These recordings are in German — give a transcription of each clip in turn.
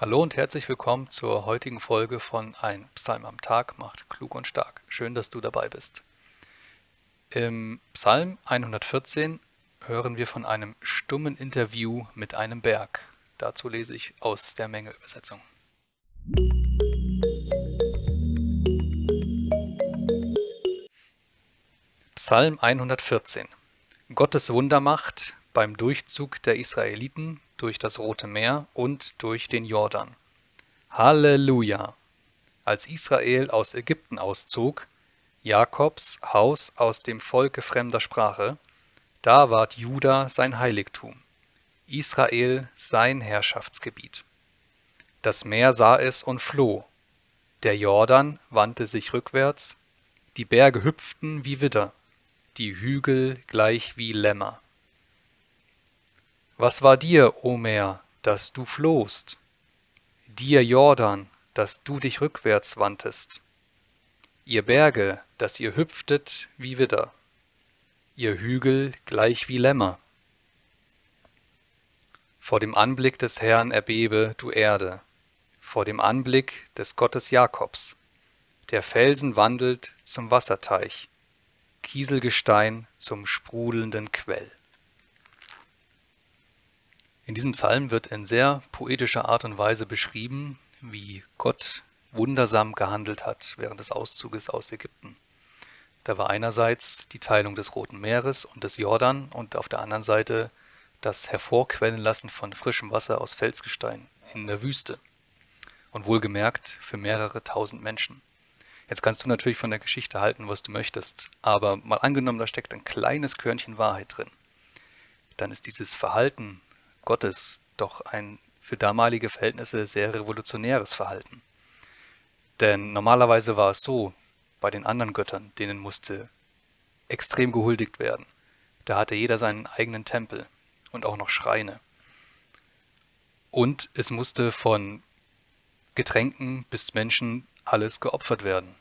Hallo und herzlich willkommen zur heutigen Folge von Ein Psalm am Tag macht klug und stark. Schön, dass du dabei bist. Im Psalm 114 hören wir von einem stummen Interview mit einem Berg. Dazu lese ich aus der Menge Übersetzung. Psalm 114 Gottes Wundermacht beim Durchzug der Israeliten durch das Rote Meer und durch den Jordan. Halleluja! Als Israel aus Ägypten auszog, Jakobs Haus aus dem Volke fremder Sprache, da ward Juda sein Heiligtum, Israel sein Herrschaftsgebiet. Das Meer sah es und floh, der Jordan wandte sich rückwärts, die Berge hüpften wie Widder, die Hügel gleich wie Lämmer. Was war dir, o Meer, dass du flohst? Dir, Jordan, dass du dich rückwärts wandtest? Ihr Berge, dass ihr hüpftet wie Widder, ihr Hügel gleich wie Lämmer. Vor dem Anblick des Herrn erbebe, du Erde, vor dem Anblick des Gottes Jakobs. Der Felsen wandelt zum Wasserteich, Kieselgestein zum sprudelnden Quell. In diesem Psalm wird in sehr poetischer Art und Weise beschrieben, wie Gott wundersam gehandelt hat während des Auszuges aus Ägypten. Da war einerseits die Teilung des Roten Meeres und des Jordan und auf der anderen Seite das Hervorquellen lassen von frischem Wasser aus Felsgestein in der Wüste. Und wohlgemerkt für mehrere tausend Menschen. Jetzt kannst du natürlich von der Geschichte halten, was du möchtest, aber mal angenommen, da steckt ein kleines Körnchen Wahrheit drin. Dann ist dieses Verhalten Gottes doch ein für damalige Verhältnisse sehr revolutionäres Verhalten. Denn normalerweise war es so, bei den anderen Göttern, denen musste extrem gehuldigt werden. Da hatte jeder seinen eigenen Tempel und auch noch Schreine. Und es musste von Getränken bis Menschen alles geopfert werden.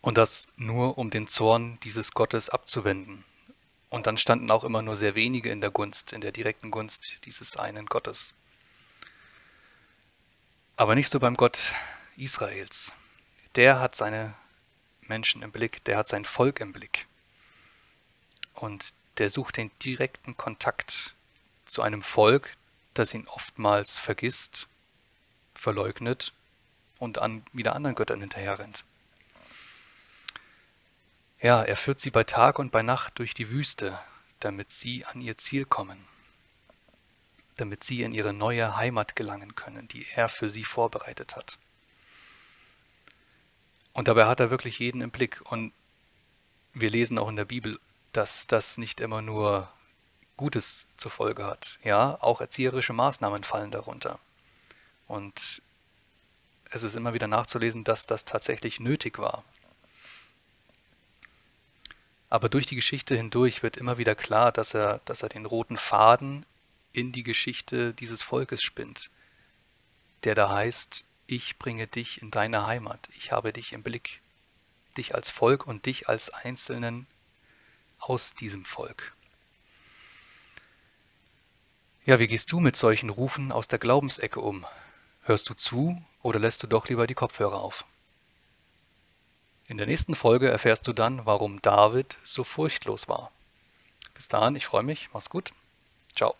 Und das nur, um den Zorn dieses Gottes abzuwenden und dann standen auch immer nur sehr wenige in der Gunst, in der direkten Gunst dieses einen Gottes. Aber nicht so beim Gott Israels. Der hat seine Menschen im Blick, der hat sein Volk im Blick. Und der sucht den direkten Kontakt zu einem Volk, das ihn oftmals vergisst, verleugnet und an wieder anderen Göttern hinterherrennt. Ja, er führt sie bei Tag und bei Nacht durch die Wüste, damit sie an ihr Ziel kommen, damit sie in ihre neue Heimat gelangen können, die er für sie vorbereitet hat. Und dabei hat er wirklich jeden im Blick. Und wir lesen auch in der Bibel, dass das nicht immer nur Gutes zur Folge hat. Ja, auch erzieherische Maßnahmen fallen darunter. Und es ist immer wieder nachzulesen, dass das tatsächlich nötig war. Aber durch die Geschichte hindurch wird immer wieder klar, dass er, dass er den roten Faden in die Geschichte dieses Volkes spinnt, der da heißt, ich bringe dich in deine Heimat, ich habe dich im Blick, dich als Volk und dich als Einzelnen aus diesem Volk. Ja, wie gehst du mit solchen Rufen aus der Glaubensecke um? Hörst du zu oder lässt du doch lieber die Kopfhörer auf? In der nächsten Folge erfährst du dann, warum David so furchtlos war. Bis dahin, ich freue mich, mach's gut. Ciao.